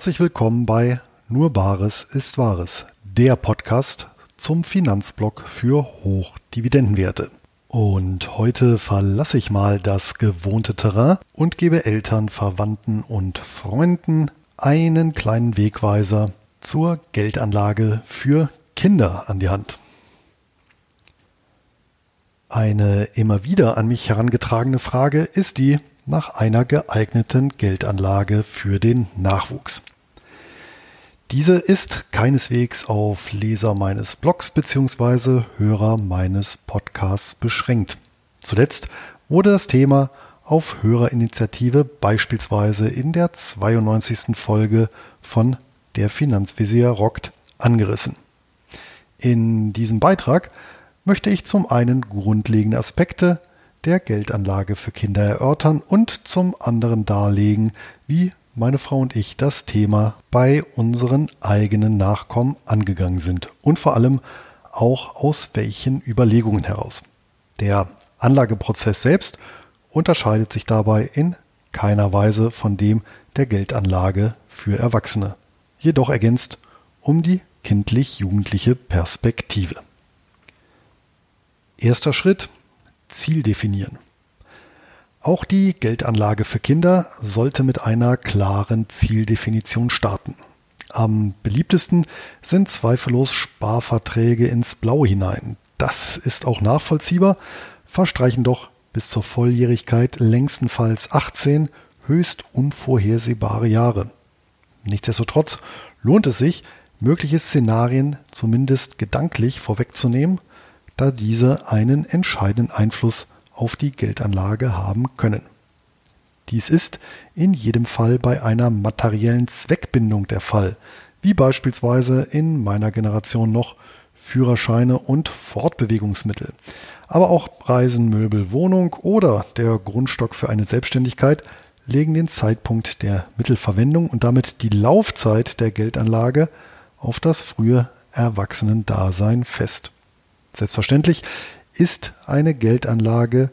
Herzlich willkommen bei Nur Bares ist Wahres, der Podcast zum Finanzblock für Hochdividendenwerte. Und heute verlasse ich mal das gewohnte Terrain und gebe Eltern, Verwandten und Freunden einen kleinen Wegweiser zur Geldanlage für Kinder an die Hand. Eine immer wieder an mich herangetragene Frage ist die nach einer geeigneten Geldanlage für den Nachwuchs. Diese ist keineswegs auf Leser meines Blogs bzw. Hörer meines Podcasts beschränkt. Zuletzt wurde das Thema auf Hörerinitiative beispielsweise in der 92. Folge von Der Finanzvisier rockt angerissen. In diesem Beitrag möchte ich zum einen grundlegende Aspekte der Geldanlage für Kinder erörtern und zum anderen darlegen, wie meine Frau und ich das Thema bei unseren eigenen Nachkommen angegangen sind und vor allem auch aus welchen Überlegungen heraus. Der Anlageprozess selbst unterscheidet sich dabei in keiner Weise von dem der Geldanlage für Erwachsene, jedoch ergänzt um die kindlich-jugendliche Perspektive. Erster Schritt Ziel definieren. Auch die Geldanlage für Kinder sollte mit einer klaren Zieldefinition starten. Am beliebtesten sind zweifellos Sparverträge ins Blaue hinein. Das ist auch nachvollziehbar, verstreichen doch bis zur Volljährigkeit längstenfalls 18 höchst unvorhersehbare Jahre. Nichtsdestotrotz lohnt es sich, mögliche Szenarien zumindest gedanklich vorwegzunehmen, da diese einen entscheidenden Einfluss auf die Geldanlage haben können. Dies ist in jedem Fall bei einer materiellen Zweckbindung der Fall, wie beispielsweise in meiner Generation noch Führerscheine und Fortbewegungsmittel. Aber auch Reisen, Möbel, Wohnung oder der Grundstock für eine Selbstständigkeit legen den Zeitpunkt der Mittelverwendung und damit die Laufzeit der Geldanlage auf das frühe Erwachsenendasein fest. Selbstverständlich ist eine Geldanlage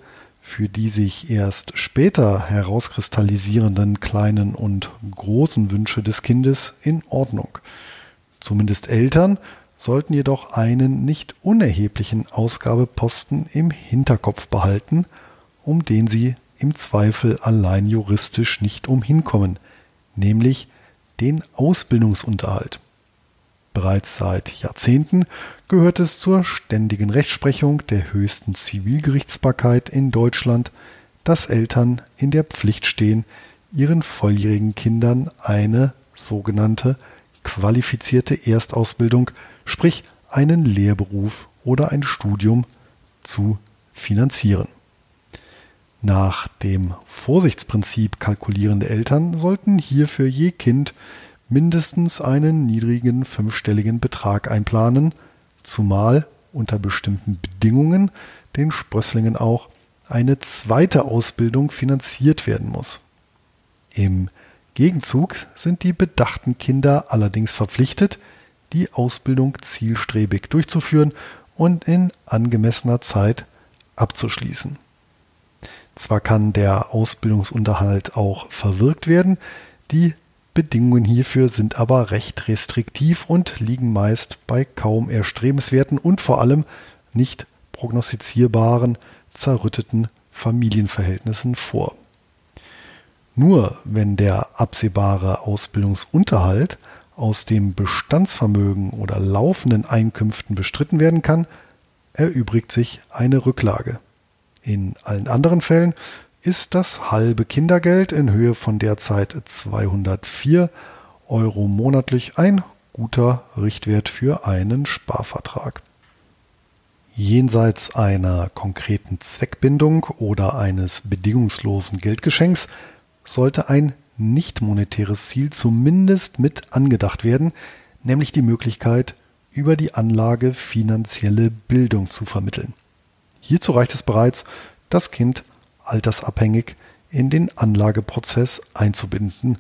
für die sich erst später herauskristallisierenden kleinen und großen Wünsche des Kindes in Ordnung. Zumindest Eltern sollten jedoch einen nicht unerheblichen Ausgabeposten im Hinterkopf behalten, um den sie im Zweifel allein juristisch nicht umhinkommen, nämlich den Ausbildungsunterhalt. Bereits seit Jahrzehnten gehört es zur ständigen Rechtsprechung der höchsten Zivilgerichtsbarkeit in Deutschland, dass Eltern in der Pflicht stehen, ihren volljährigen Kindern eine sogenannte qualifizierte Erstausbildung, sprich einen Lehrberuf oder ein Studium zu finanzieren. Nach dem Vorsichtsprinzip kalkulierende Eltern sollten hierfür je Kind mindestens einen niedrigen fünfstelligen Betrag einplanen, zumal unter bestimmten Bedingungen den Sprösslingen auch eine zweite Ausbildung finanziert werden muss. Im Gegenzug sind die bedachten Kinder allerdings verpflichtet, die Ausbildung zielstrebig durchzuführen und in angemessener Zeit abzuschließen. Zwar kann der Ausbildungsunterhalt auch verwirkt werden, die Bedingungen hierfür sind aber recht restriktiv und liegen meist bei kaum erstrebenswerten und vor allem nicht prognostizierbaren, zerrütteten Familienverhältnissen vor. Nur wenn der absehbare Ausbildungsunterhalt aus dem Bestandsvermögen oder laufenden Einkünften bestritten werden kann, erübrigt sich eine Rücklage. In allen anderen Fällen ist das halbe Kindergeld in Höhe von derzeit 204 Euro monatlich ein guter Richtwert für einen Sparvertrag. Jenseits einer konkreten Zweckbindung oder eines bedingungslosen Geldgeschenks sollte ein nicht monetäres Ziel zumindest mit angedacht werden, nämlich die Möglichkeit, über die Anlage finanzielle Bildung zu vermitteln. Hierzu reicht es bereits, das Kind altersabhängig in den Anlageprozess einzubinden,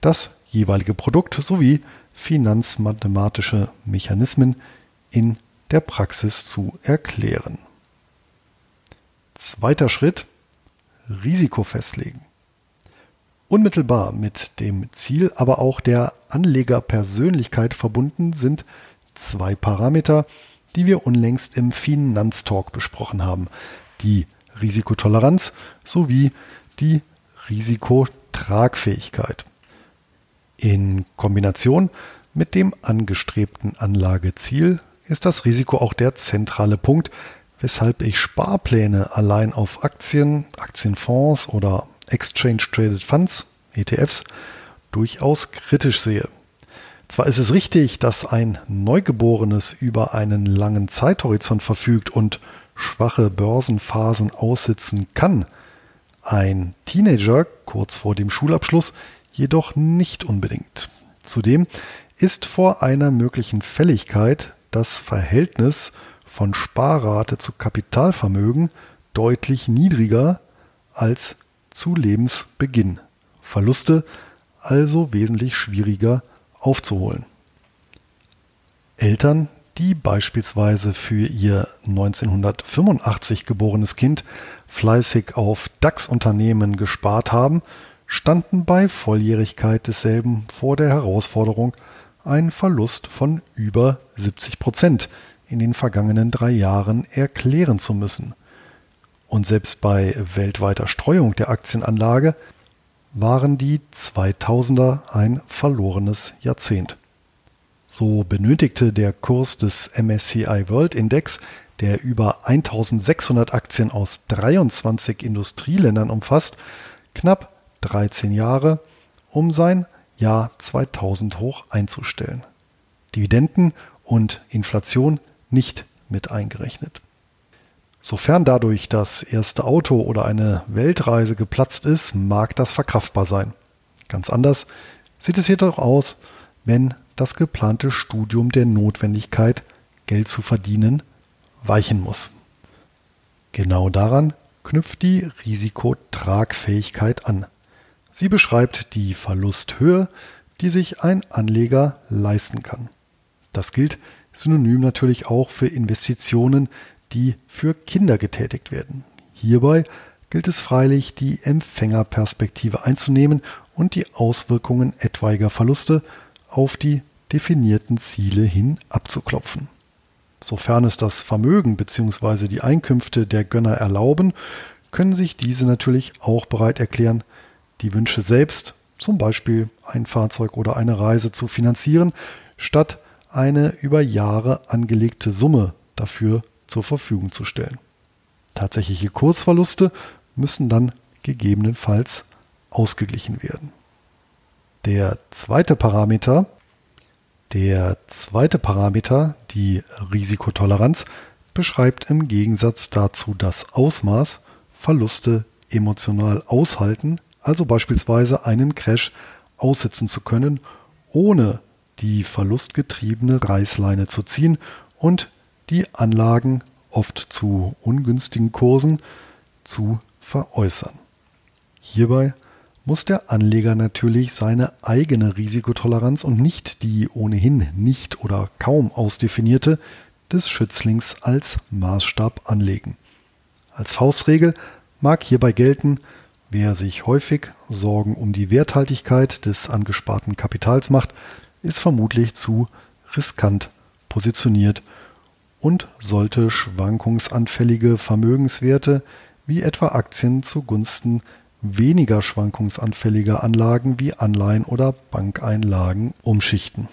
das jeweilige Produkt sowie finanzmathematische Mechanismen in der Praxis zu erklären. Zweiter Schritt Risiko festlegen. Unmittelbar mit dem Ziel, aber auch der Anlegerpersönlichkeit verbunden sind zwei Parameter, die wir unlängst im Finanztalk besprochen haben. Die Risikotoleranz sowie die Risikotragfähigkeit. In Kombination mit dem angestrebten Anlageziel ist das Risiko auch der zentrale Punkt, weshalb ich Sparpläne allein auf Aktien, Aktienfonds oder Exchange Traded Funds, ETFs, durchaus kritisch sehe. Zwar ist es richtig, dass ein Neugeborenes über einen langen Zeithorizont verfügt und schwache Börsenphasen aussitzen kann, ein Teenager kurz vor dem Schulabschluss jedoch nicht unbedingt. Zudem ist vor einer möglichen Fälligkeit das Verhältnis von Sparrate zu Kapitalvermögen deutlich niedriger als zu Lebensbeginn. Verluste also wesentlich schwieriger aufzuholen. Eltern, die beispielsweise für ihr 1985 geborenes Kind fleißig auf DAX-Unternehmen gespart haben, standen bei Volljährigkeit desselben vor der Herausforderung, einen Verlust von über 70 Prozent in den vergangenen drei Jahren erklären zu müssen. Und selbst bei weltweiter Streuung der Aktienanlage waren die 2000er ein verlorenes Jahrzehnt. So benötigte der Kurs des MSCI World Index, der über 1600 Aktien aus 23 Industrieländern umfasst, knapp 13 Jahre, um sein Jahr 2000 hoch einzustellen. Dividenden und Inflation nicht mit eingerechnet. Sofern dadurch das erste Auto oder eine Weltreise geplatzt ist, mag das verkraftbar sein. Ganz anders sieht es jedoch aus, wenn das geplante Studium der Notwendigkeit, Geld zu verdienen, weichen muss. Genau daran knüpft die Risikotragfähigkeit an. Sie beschreibt die Verlusthöhe, die sich ein Anleger leisten kann. Das gilt synonym natürlich auch für Investitionen, die für Kinder getätigt werden. Hierbei gilt es freilich, die Empfängerperspektive einzunehmen und die Auswirkungen etwaiger Verluste auf die definierten Ziele hin abzuklopfen. Sofern es das Vermögen bzw. die Einkünfte der Gönner erlauben, können sich diese natürlich auch bereit erklären, die Wünsche selbst, zum Beispiel ein Fahrzeug oder eine Reise zu finanzieren, statt eine über Jahre angelegte Summe dafür zur Verfügung zu stellen. Tatsächliche Kursverluste müssen dann gegebenenfalls ausgeglichen werden. Der zweite Parameter, der zweite Parameter, die Risikotoleranz, beschreibt im Gegensatz dazu das Ausmaß, Verluste emotional aushalten also beispielsweise einen Crash aussitzen zu können, ohne die verlustgetriebene Reißleine zu ziehen und die Anlagen oft zu ungünstigen Kursen zu veräußern. Hierbei muss der Anleger natürlich seine eigene Risikotoleranz und nicht die ohnehin nicht oder kaum ausdefinierte des Schützlings als Maßstab anlegen. Als Faustregel mag hierbei gelten, Wer sich häufig Sorgen um die Werthaltigkeit des angesparten Kapitals macht, ist vermutlich zu riskant positioniert und sollte schwankungsanfällige Vermögenswerte wie etwa Aktien zugunsten weniger schwankungsanfälliger Anlagen wie Anleihen oder Bankeinlagen umschichten.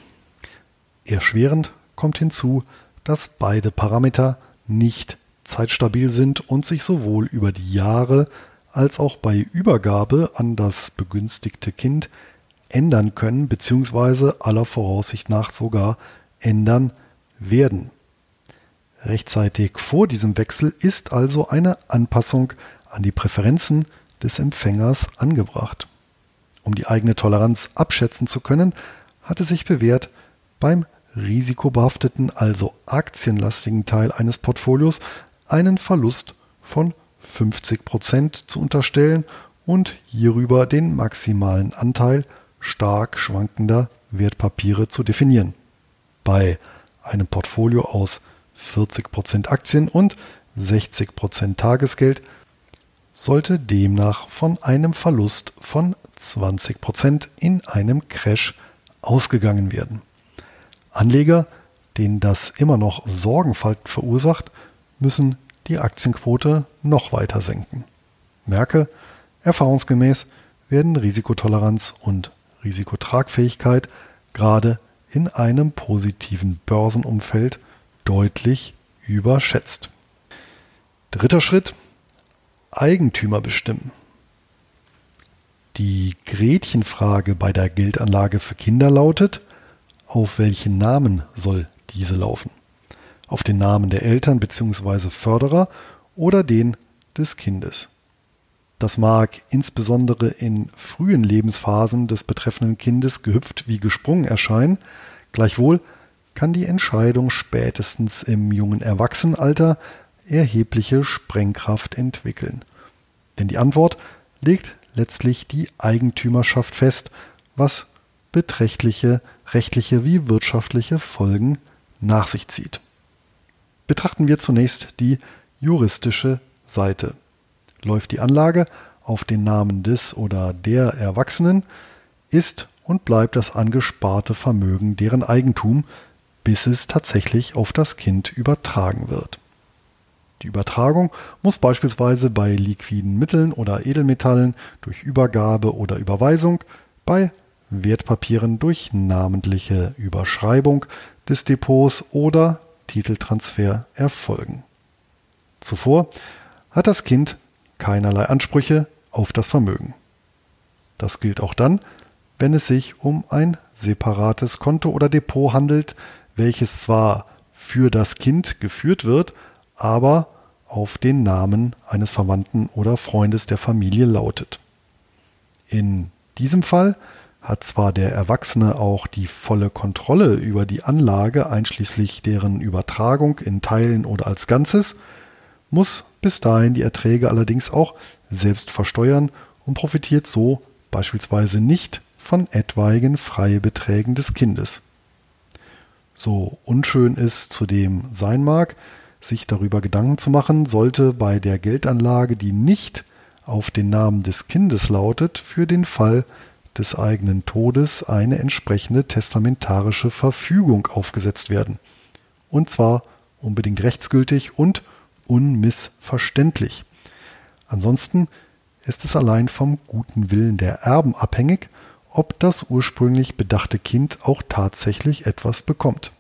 Erschwerend kommt hinzu, dass beide Parameter nicht zeitstabil sind und sich sowohl über die Jahre als auch bei Übergabe an das begünstigte Kind ändern können bzw. aller Voraussicht nach sogar ändern werden. Rechtzeitig vor diesem Wechsel ist also eine Anpassung an die Präferenzen des Empfängers angebracht. Um die eigene Toleranz abschätzen zu können, hat es sich bewährt, beim risikobehafteten, also aktienlastigen Teil eines Portfolios einen Verlust von 50 Prozent zu unterstellen und hierüber den maximalen Anteil stark schwankender Wertpapiere zu definieren. Bei einem Portfolio aus 40 Prozent Aktien und 60 Prozent Tagesgeld sollte demnach von einem Verlust von 20% in einem Crash ausgegangen werden. Anleger, denen das immer noch Sorgenfalten verursacht, müssen die Aktienquote noch weiter senken. Merke, erfahrungsgemäß werden Risikotoleranz und Risikotragfähigkeit gerade in einem positiven Börsenumfeld deutlich überschätzt. Dritter Schritt, Eigentümer bestimmen. Die Gretchenfrage bei der Geldanlage für Kinder lautet, auf welchen Namen soll diese laufen? Auf den Namen der Eltern bzw. Förderer oder den des Kindes? Das mag insbesondere in frühen Lebensphasen des betreffenden Kindes gehüpft wie gesprungen erscheinen, gleichwohl kann die Entscheidung spätestens im jungen Erwachsenenalter erhebliche Sprengkraft entwickeln. Denn die Antwort legt letztlich die Eigentümerschaft fest, was beträchtliche rechtliche wie wirtschaftliche Folgen nach sich zieht. Betrachten wir zunächst die juristische Seite. Läuft die Anlage auf den Namen des oder der Erwachsenen, ist und bleibt das angesparte Vermögen deren Eigentum, bis es tatsächlich auf das Kind übertragen wird. Die Übertragung muss beispielsweise bei liquiden Mitteln oder Edelmetallen durch Übergabe oder Überweisung, bei Wertpapieren durch namentliche Überschreibung des Depots oder Titeltransfer erfolgen. Zuvor hat das Kind keinerlei Ansprüche auf das Vermögen. Das gilt auch dann, wenn es sich um ein separates Konto oder Depot handelt, welches zwar für das Kind geführt wird, aber auf den Namen eines Verwandten oder Freundes der Familie lautet. In diesem Fall hat zwar der Erwachsene auch die volle Kontrolle über die Anlage einschließlich deren Übertragung in Teilen oder als Ganzes, muss bis dahin die Erträge allerdings auch selbst versteuern und profitiert so beispielsweise nicht von etwaigen Freibeträgen des Kindes. So unschön es zudem sein mag, sich darüber Gedanken zu machen, sollte bei der Geldanlage, die nicht auf den Namen des Kindes lautet, für den Fall des eigenen Todes eine entsprechende testamentarische Verfügung aufgesetzt werden. Und zwar unbedingt rechtsgültig und unmissverständlich. Ansonsten ist es allein vom guten Willen der Erben abhängig, ob das ursprünglich bedachte Kind auch tatsächlich etwas bekommt.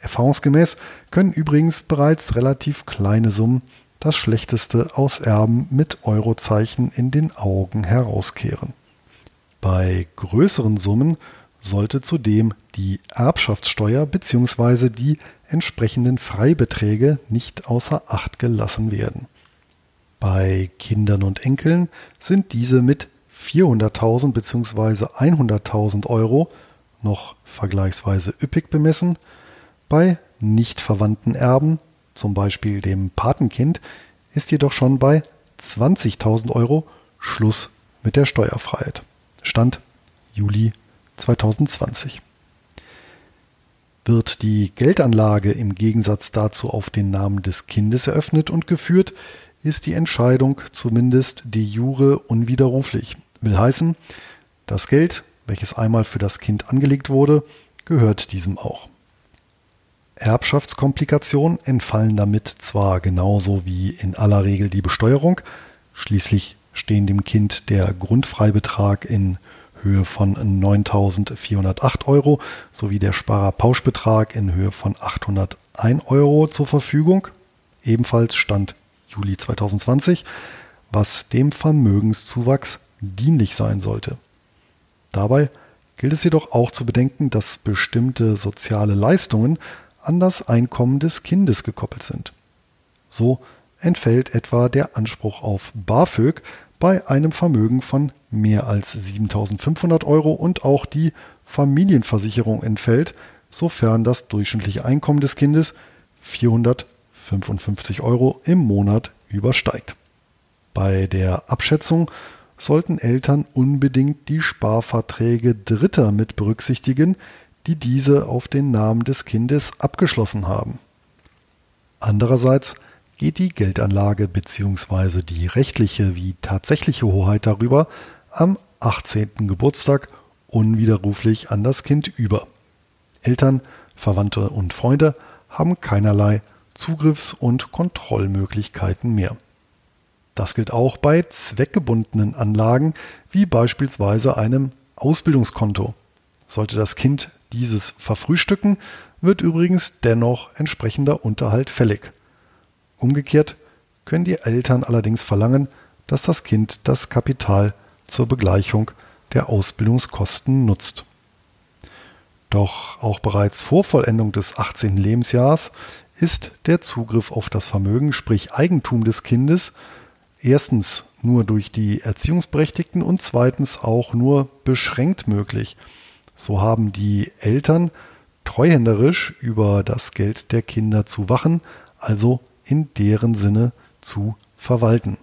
Erfahrungsgemäß können übrigens bereits relativ kleine Summen das Schlechteste aus Erben mit Eurozeichen in den Augen herauskehren. Bei größeren Summen sollte zudem die Erbschaftssteuer bzw. die entsprechenden Freibeträge nicht außer Acht gelassen werden. Bei Kindern und Enkeln sind diese mit 400.000 bzw. 100.000 Euro noch vergleichsweise üppig bemessen bei nicht verwandten Erben, zum Beispiel dem Patenkind, ist jedoch schon bei 20.000 Euro Schluss mit der Steuerfreiheit. Stand Juli 2020. Wird die Geldanlage im Gegensatz dazu auf den Namen des Kindes eröffnet und geführt, ist die Entscheidung zumindest de jure unwiderruflich. Will heißen, das Geld, welches einmal für das Kind angelegt wurde, gehört diesem auch. Erbschaftskomplikationen entfallen damit zwar genauso wie in aller Regel die Besteuerung, schließlich stehen dem Kind der Grundfreibetrag in Höhe von 9.408 Euro sowie der Sparerpauschbetrag in Höhe von 801 Euro zur Verfügung, ebenfalls Stand Juli 2020, was dem Vermögenszuwachs dienlich sein sollte. Dabei gilt es jedoch auch zu bedenken, dass bestimmte soziale Leistungen an das Einkommen des Kindes gekoppelt sind. So entfällt etwa der Anspruch auf BAföG bei einem Vermögen von mehr als 7500 Euro und auch die Familienversicherung entfällt, sofern das durchschnittliche Einkommen des Kindes 455 Euro im Monat übersteigt. Bei der Abschätzung sollten Eltern unbedingt die Sparverträge Dritter mit berücksichtigen, die diese auf den Namen des Kindes abgeschlossen haben. Andererseits geht die Geldanlage bzw. die rechtliche wie tatsächliche Hoheit darüber am 18. Geburtstag unwiderruflich an das Kind über. Eltern, Verwandte und Freunde haben keinerlei Zugriffs- und Kontrollmöglichkeiten mehr. Das gilt auch bei zweckgebundenen Anlagen wie beispielsweise einem Ausbildungskonto. Sollte das Kind dieses verfrühstücken, wird übrigens dennoch entsprechender Unterhalt fällig. Umgekehrt können die Eltern allerdings verlangen, dass das Kind das Kapital zur Begleichung der Ausbildungskosten nutzt. Doch auch bereits vor Vollendung des 18. Lebensjahres ist der Zugriff auf das Vermögen, sprich Eigentum des Kindes, erstens nur durch die Erziehungsberechtigten und zweitens auch nur beschränkt möglich. So haben die Eltern treuhänderisch über das Geld der Kinder zu wachen, also in deren Sinne zu verwalten.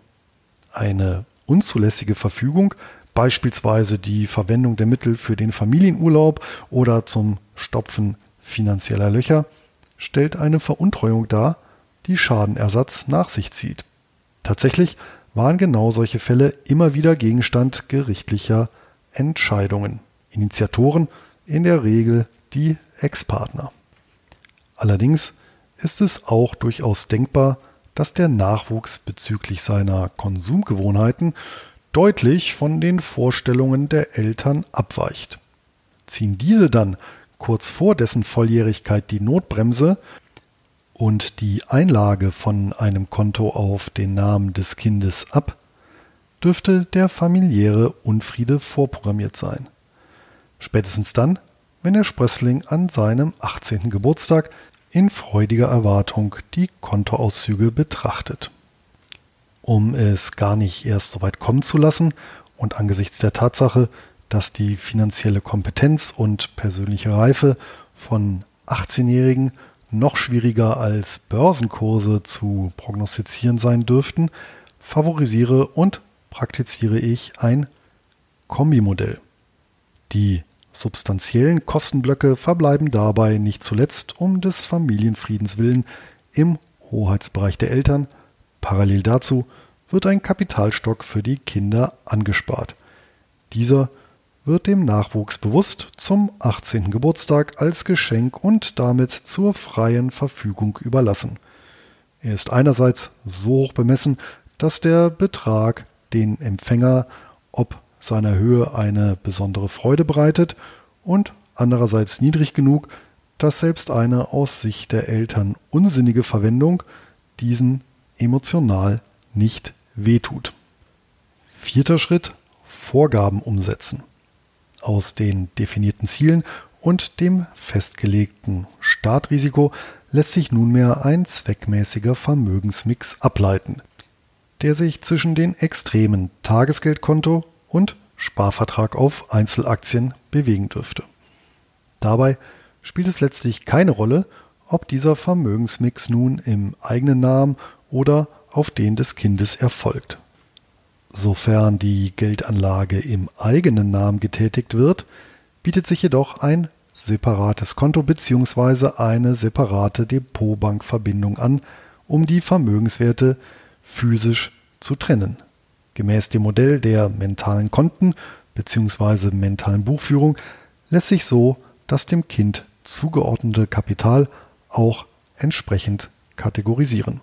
Eine unzulässige Verfügung, beispielsweise die Verwendung der Mittel für den Familienurlaub oder zum Stopfen finanzieller Löcher, stellt eine Veruntreuung dar, die Schadenersatz nach sich zieht. Tatsächlich waren genau solche Fälle immer wieder Gegenstand gerichtlicher Entscheidungen. Initiatoren in der Regel die Ex-Partner. Allerdings ist es auch durchaus denkbar, dass der Nachwuchs bezüglich seiner Konsumgewohnheiten deutlich von den Vorstellungen der Eltern abweicht. Ziehen diese dann kurz vor dessen Volljährigkeit die Notbremse und die Einlage von einem Konto auf den Namen des Kindes ab, dürfte der familiäre Unfriede vorprogrammiert sein. Spätestens dann, wenn der Sprössling an seinem 18. Geburtstag in freudiger Erwartung die Kontoauszüge betrachtet. Um es gar nicht erst so weit kommen zu lassen und angesichts der Tatsache, dass die finanzielle Kompetenz und persönliche Reife von 18-Jährigen noch schwieriger als Börsenkurse zu prognostizieren sein dürften, favorisiere und praktiziere ich ein Kombimodell. Die substanziellen Kostenblöcke verbleiben dabei nicht zuletzt um des Familienfriedens willen im Hoheitsbereich der Eltern. Parallel dazu wird ein Kapitalstock für die Kinder angespart. Dieser wird dem Nachwuchs bewusst zum 18. Geburtstag als Geschenk und damit zur freien Verfügung überlassen. Er ist einerseits so hoch bemessen, dass der Betrag den Empfänger ob seiner Höhe eine besondere Freude bereitet und andererseits niedrig genug, dass selbst eine aus Sicht der Eltern unsinnige Verwendung diesen emotional nicht wehtut. Vierter Schritt Vorgaben umsetzen. Aus den definierten Zielen und dem festgelegten Startrisiko lässt sich nunmehr ein zweckmäßiger Vermögensmix ableiten, der sich zwischen den Extremen Tagesgeldkonto und Sparvertrag auf Einzelaktien bewegen dürfte. Dabei spielt es letztlich keine Rolle, ob dieser Vermögensmix nun im eigenen Namen oder auf den des Kindes erfolgt. Sofern die Geldanlage im eigenen Namen getätigt wird, bietet sich jedoch ein separates Konto bzw. eine separate Depotbankverbindung an, um die Vermögenswerte physisch zu trennen. Gemäß dem Modell der mentalen Konten bzw. mentalen Buchführung lässt sich so das dem Kind zugeordnete Kapital auch entsprechend kategorisieren.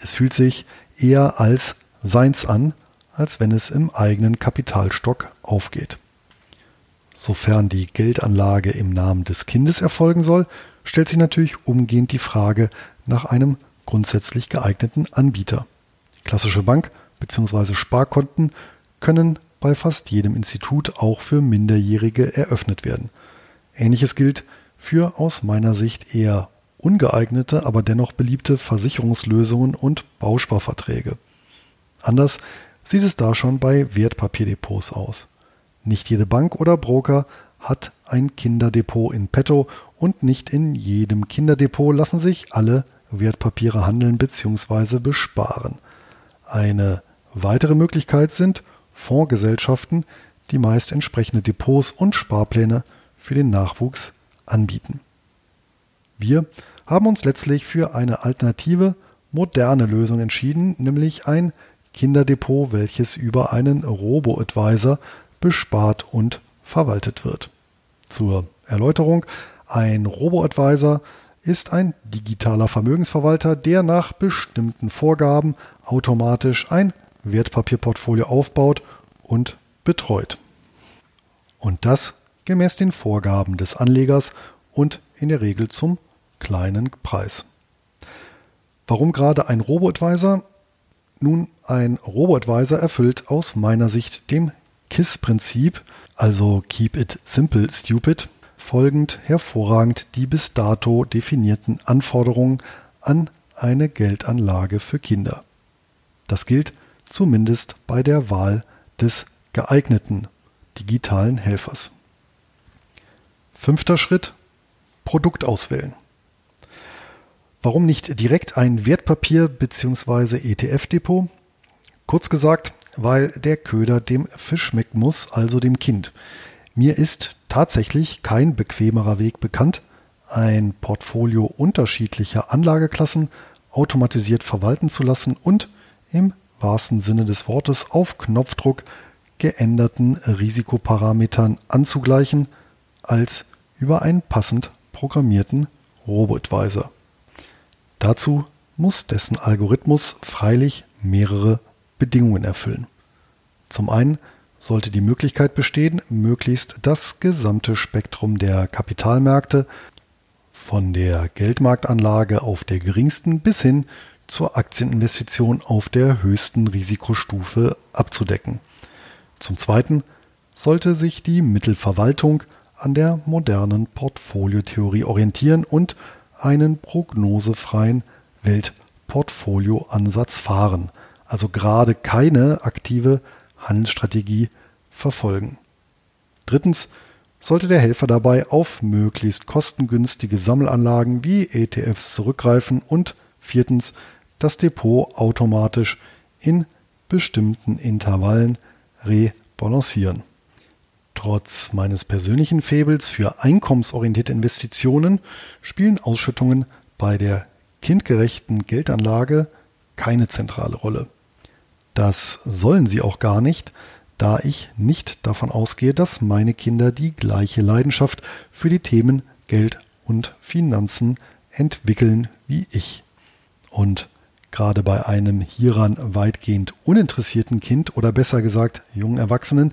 Es fühlt sich eher als Seins an, als wenn es im eigenen Kapitalstock aufgeht. Sofern die Geldanlage im Namen des Kindes erfolgen soll, stellt sich natürlich umgehend die Frage nach einem grundsätzlich geeigneten Anbieter. Klassische Bank bzw. Sparkonten können bei fast jedem Institut auch für Minderjährige eröffnet werden. Ähnliches gilt für aus meiner Sicht eher ungeeignete, aber dennoch beliebte Versicherungslösungen und Bausparverträge. Anders sieht es da schon bei Wertpapierdepots aus. Nicht jede Bank oder Broker hat ein Kinderdepot in petto und nicht in jedem Kinderdepot lassen sich alle Wertpapiere handeln bzw. besparen. Eine Weitere Möglichkeit sind Fondsgesellschaften, die meist entsprechende Depots und Sparpläne für den Nachwuchs anbieten. Wir haben uns letztlich für eine alternative, moderne Lösung entschieden, nämlich ein Kinderdepot, welches über einen Robo-Advisor bespart und verwaltet wird. Zur Erläuterung, ein Robo-Advisor ist ein digitaler Vermögensverwalter, der nach bestimmten Vorgaben automatisch ein Wertpapierportfolio aufbaut und betreut. Und das gemäß den Vorgaben des Anlegers und in der Regel zum kleinen Preis. Warum gerade ein Robo-Advisor? Nun, ein Robo-Advisor erfüllt aus meiner Sicht dem KISS-Prinzip, also Keep It Simple Stupid, folgend hervorragend die bis dato definierten Anforderungen an eine Geldanlage für Kinder. Das gilt zumindest bei der Wahl des geeigneten digitalen Helfers. Fünfter Schritt. Produkt auswählen. Warum nicht direkt ein Wertpapier bzw. ETF-Depot? Kurz gesagt, weil der Köder dem Fisch schmecken muss, also dem Kind. Mir ist tatsächlich kein bequemerer Weg bekannt, ein Portfolio unterschiedlicher Anlageklassen automatisiert verwalten zu lassen und im wahrsten Sinne des Wortes auf Knopfdruck geänderten Risikoparametern anzugleichen, als über einen passend programmierten Robo-Advisor. Dazu muss dessen Algorithmus freilich mehrere Bedingungen erfüllen. Zum einen sollte die Möglichkeit bestehen, möglichst das gesamte Spektrum der Kapitalmärkte von der Geldmarktanlage auf der geringsten bis hin zur Aktieninvestition auf der höchsten Risikostufe abzudecken. Zum Zweiten sollte sich die Mittelverwaltung an der modernen Portfoliotheorie orientieren und einen prognosefreien Weltportfolioansatz fahren, also gerade keine aktive Handelsstrategie verfolgen. Drittens sollte der Helfer dabei auf möglichst kostengünstige Sammelanlagen wie ETFs zurückgreifen und viertens das Depot automatisch in bestimmten Intervallen rebalancieren. Trotz meines persönlichen Faibles für einkommensorientierte Investitionen spielen Ausschüttungen bei der kindgerechten Geldanlage keine zentrale Rolle. Das sollen sie auch gar nicht, da ich nicht davon ausgehe, dass meine Kinder die gleiche Leidenschaft für die Themen Geld und Finanzen entwickeln wie ich. Und gerade bei einem hieran weitgehend uninteressierten Kind oder besser gesagt jungen Erwachsenen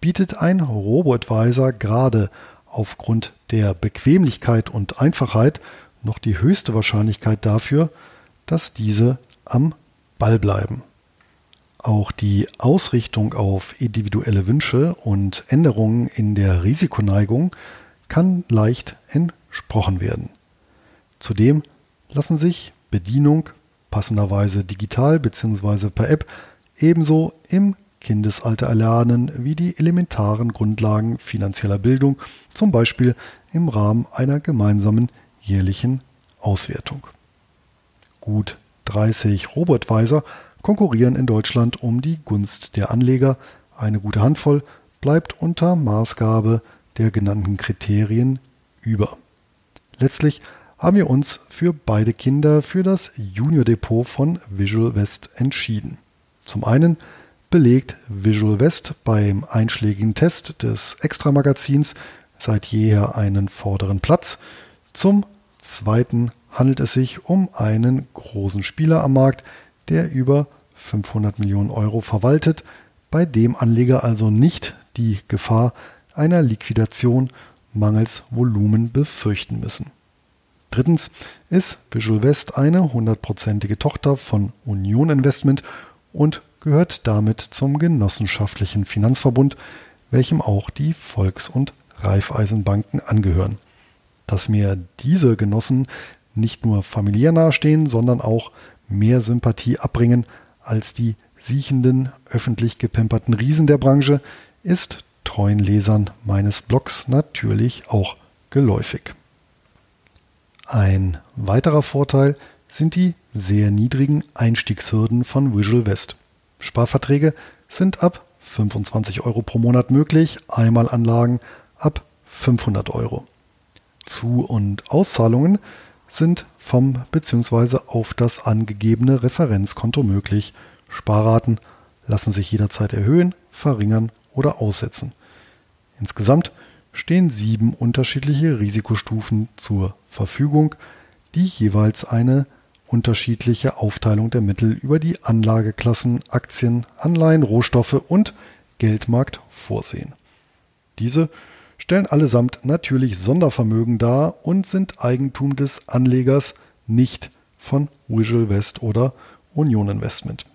bietet ein Robo-Advisor gerade aufgrund der Bequemlichkeit und Einfachheit noch die höchste Wahrscheinlichkeit dafür, dass diese am Ball bleiben. Auch die Ausrichtung auf individuelle Wünsche und Änderungen in der Risikoneigung kann leicht entsprochen werden. Zudem lassen sich Bedienung passenderweise digital bzw. per App ebenso im Kindesalter erlernen wie die elementaren Grundlagen finanzieller Bildung, zum Beispiel im Rahmen einer gemeinsamen jährlichen Auswertung. Gut 30 Robotweiser konkurrieren in Deutschland um die Gunst der Anleger. Eine gute Handvoll bleibt unter Maßgabe der genannten Kriterien über. Letztlich haben wir uns für beide Kinder für das Junior Depot von Visual West entschieden. Zum einen belegt Visual West beim einschlägigen Test des Extra-Magazins seit jeher einen vorderen Platz. Zum zweiten handelt es sich um einen großen Spieler am Markt, der über 500 Millionen Euro verwaltet, bei dem Anleger also nicht die Gefahr einer Liquidation mangels Volumen befürchten müssen. Drittens ist Visual West eine hundertprozentige Tochter von Union Investment und gehört damit zum genossenschaftlichen Finanzverbund, welchem auch die Volks- und Raiffeisenbanken angehören. Dass mir diese Genossen nicht nur familiär nahestehen, sondern auch mehr Sympathie abbringen als die siechenden, öffentlich gepemperten Riesen der Branche, ist treuen Lesern meines Blogs natürlich auch geläufig. Ein weiterer Vorteil sind die sehr niedrigen Einstiegshürden von Visual West. Sparverträge sind ab 25 Euro pro Monat möglich, Einmalanlagen ab 500 Euro. Zu- und Auszahlungen sind vom bzw. auf das angegebene Referenzkonto möglich. Sparraten lassen sich jederzeit erhöhen, verringern oder aussetzen. Insgesamt stehen sieben unterschiedliche Risikostufen zur Verfügung, die jeweils eine unterschiedliche Aufteilung der Mittel über die Anlageklassen Aktien, Anleihen, Rohstoffe und Geldmarkt vorsehen. Diese stellen allesamt natürlich Sondervermögen dar und sind Eigentum des Anlegers, nicht von Visual West oder Union Investment.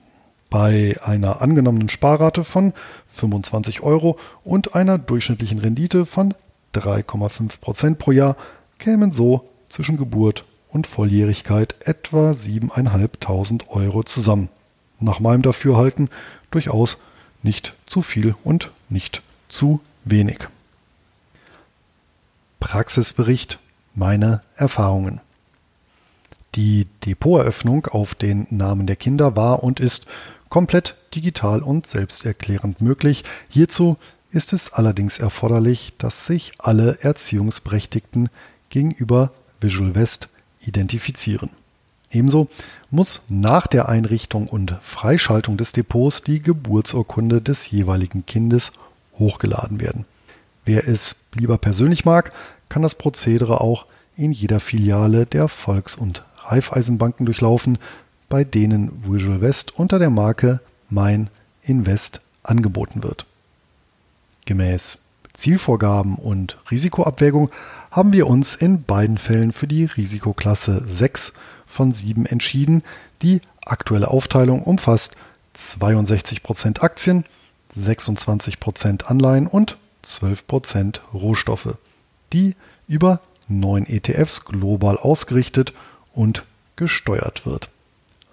Bei einer angenommenen Sparrate von 25 Euro und einer durchschnittlichen Rendite von 3,5 Prozent pro Jahr kämen so zwischen Geburt und Volljährigkeit etwa 7.500 Euro zusammen. Nach meinem Dafürhalten durchaus nicht zu viel und nicht zu wenig. Praxisbericht meine Erfahrungen. Die Depoteröffnung auf den Namen der Kinder war und ist komplett digital und selbsterklärend möglich. Hierzu ist es allerdings erforderlich, dass sich alle Erziehungsberechtigten gegenüber Visual West identifizieren. Ebenso muss nach der Einrichtung und Freischaltung des Depots die Geburtsurkunde des jeweiligen Kindes hochgeladen werden. Wer es lieber persönlich mag, kann das Prozedere auch in jeder Filiale der Volks- und Raiffeisenbanken durchlaufen, bei denen Visual West unter der Marke Mein Invest angeboten wird. Gemäß Zielvorgaben und Risikoabwägung haben wir uns in beiden Fällen für die Risikoklasse 6 von 7 entschieden. Die aktuelle Aufteilung umfasst 62% Aktien, 26% Anleihen und 12% Rohstoffe, die über neun ETFs global ausgerichtet und gesteuert wird.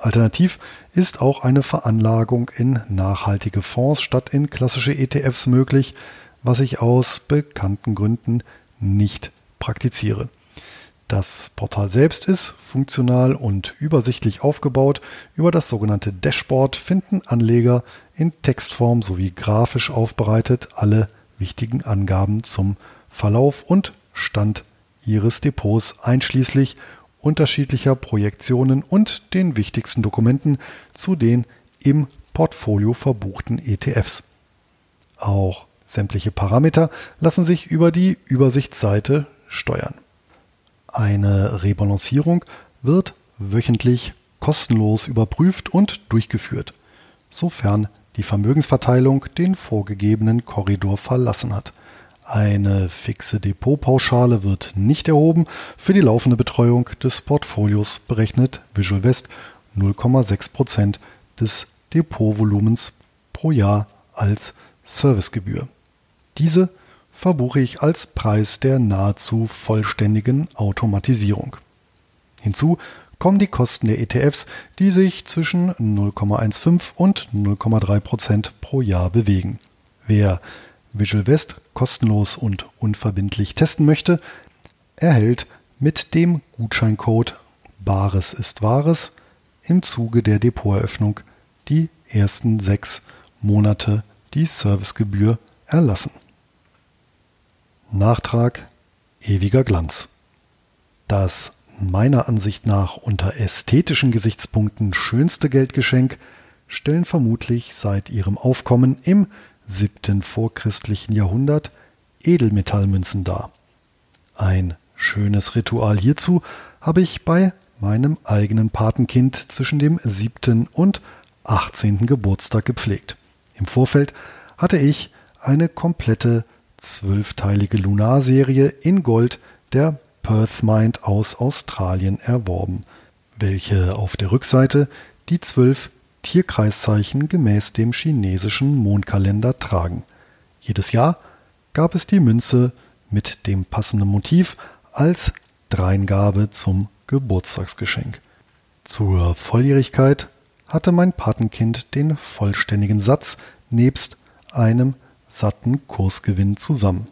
Alternativ ist auch eine Veranlagung in nachhaltige Fonds statt in klassische ETFs möglich, was ich aus bekannten Gründen nicht praktiziere. Das Portal selbst ist funktional und übersichtlich aufgebaut. Über das sogenannte Dashboard finden Anleger in Textform sowie grafisch aufbereitet alle wichtigen Angaben zum Verlauf und Stand ihres Depots einschließlich unterschiedlicher Projektionen und den wichtigsten Dokumenten zu den im Portfolio verbuchten ETFs. Auch sämtliche Parameter lassen sich über die Übersichtsseite steuern. Eine Rebalancierung wird wöchentlich kostenlos überprüft und durchgeführt, sofern die Vermögensverteilung den vorgegebenen Korridor verlassen hat. Eine fixe Depotpauschale wird nicht erhoben. Für die laufende Betreuung des Portfolios berechnet Visual West 0,6% des Depotvolumens pro Jahr als Servicegebühr. Diese verbuche ich als Preis der nahezu vollständigen Automatisierung. Hinzu kommen die Kosten der ETFs, die sich zwischen 0,15 und 0,3 Prozent pro Jahr bewegen. Wer Visual West kostenlos und unverbindlich testen möchte, erhält mit dem Gutscheincode Bares ist Wahres im Zuge der Depoteröffnung die ersten sechs Monate die Servicegebühr erlassen. Nachtrag Ewiger Glanz. Das meiner Ansicht nach unter ästhetischen Gesichtspunkten schönste Geldgeschenk stellen vermutlich seit ihrem Aufkommen im siebten vorchristlichen Jahrhundert Edelmetallmünzen dar. Ein schönes Ritual hierzu habe ich bei meinem eigenen Patenkind zwischen dem siebten und achtzehnten Geburtstag gepflegt. Im Vorfeld hatte ich eine komplette zwölfteilige Lunarserie in Gold der Perth Mind aus Australien erworben, welche auf der Rückseite die zwölf Tierkreiszeichen gemäß dem chinesischen Mondkalender tragen. Jedes Jahr gab es die Münze mit dem passenden Motiv als Dreingabe zum Geburtstagsgeschenk. Zur Volljährigkeit hatte mein Patenkind den vollständigen Satz nebst einem satten Kursgewinn zusammen.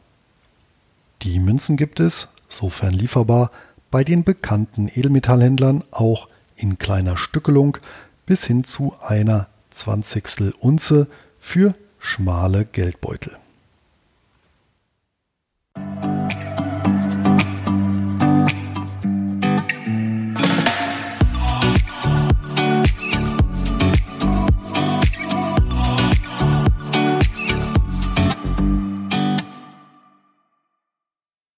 Die Münzen gibt es, sofern lieferbar, bei den bekannten Edelmetallhändlern auch in kleiner Stückelung bis hin zu einer 20. Unze für schmale Geldbeutel.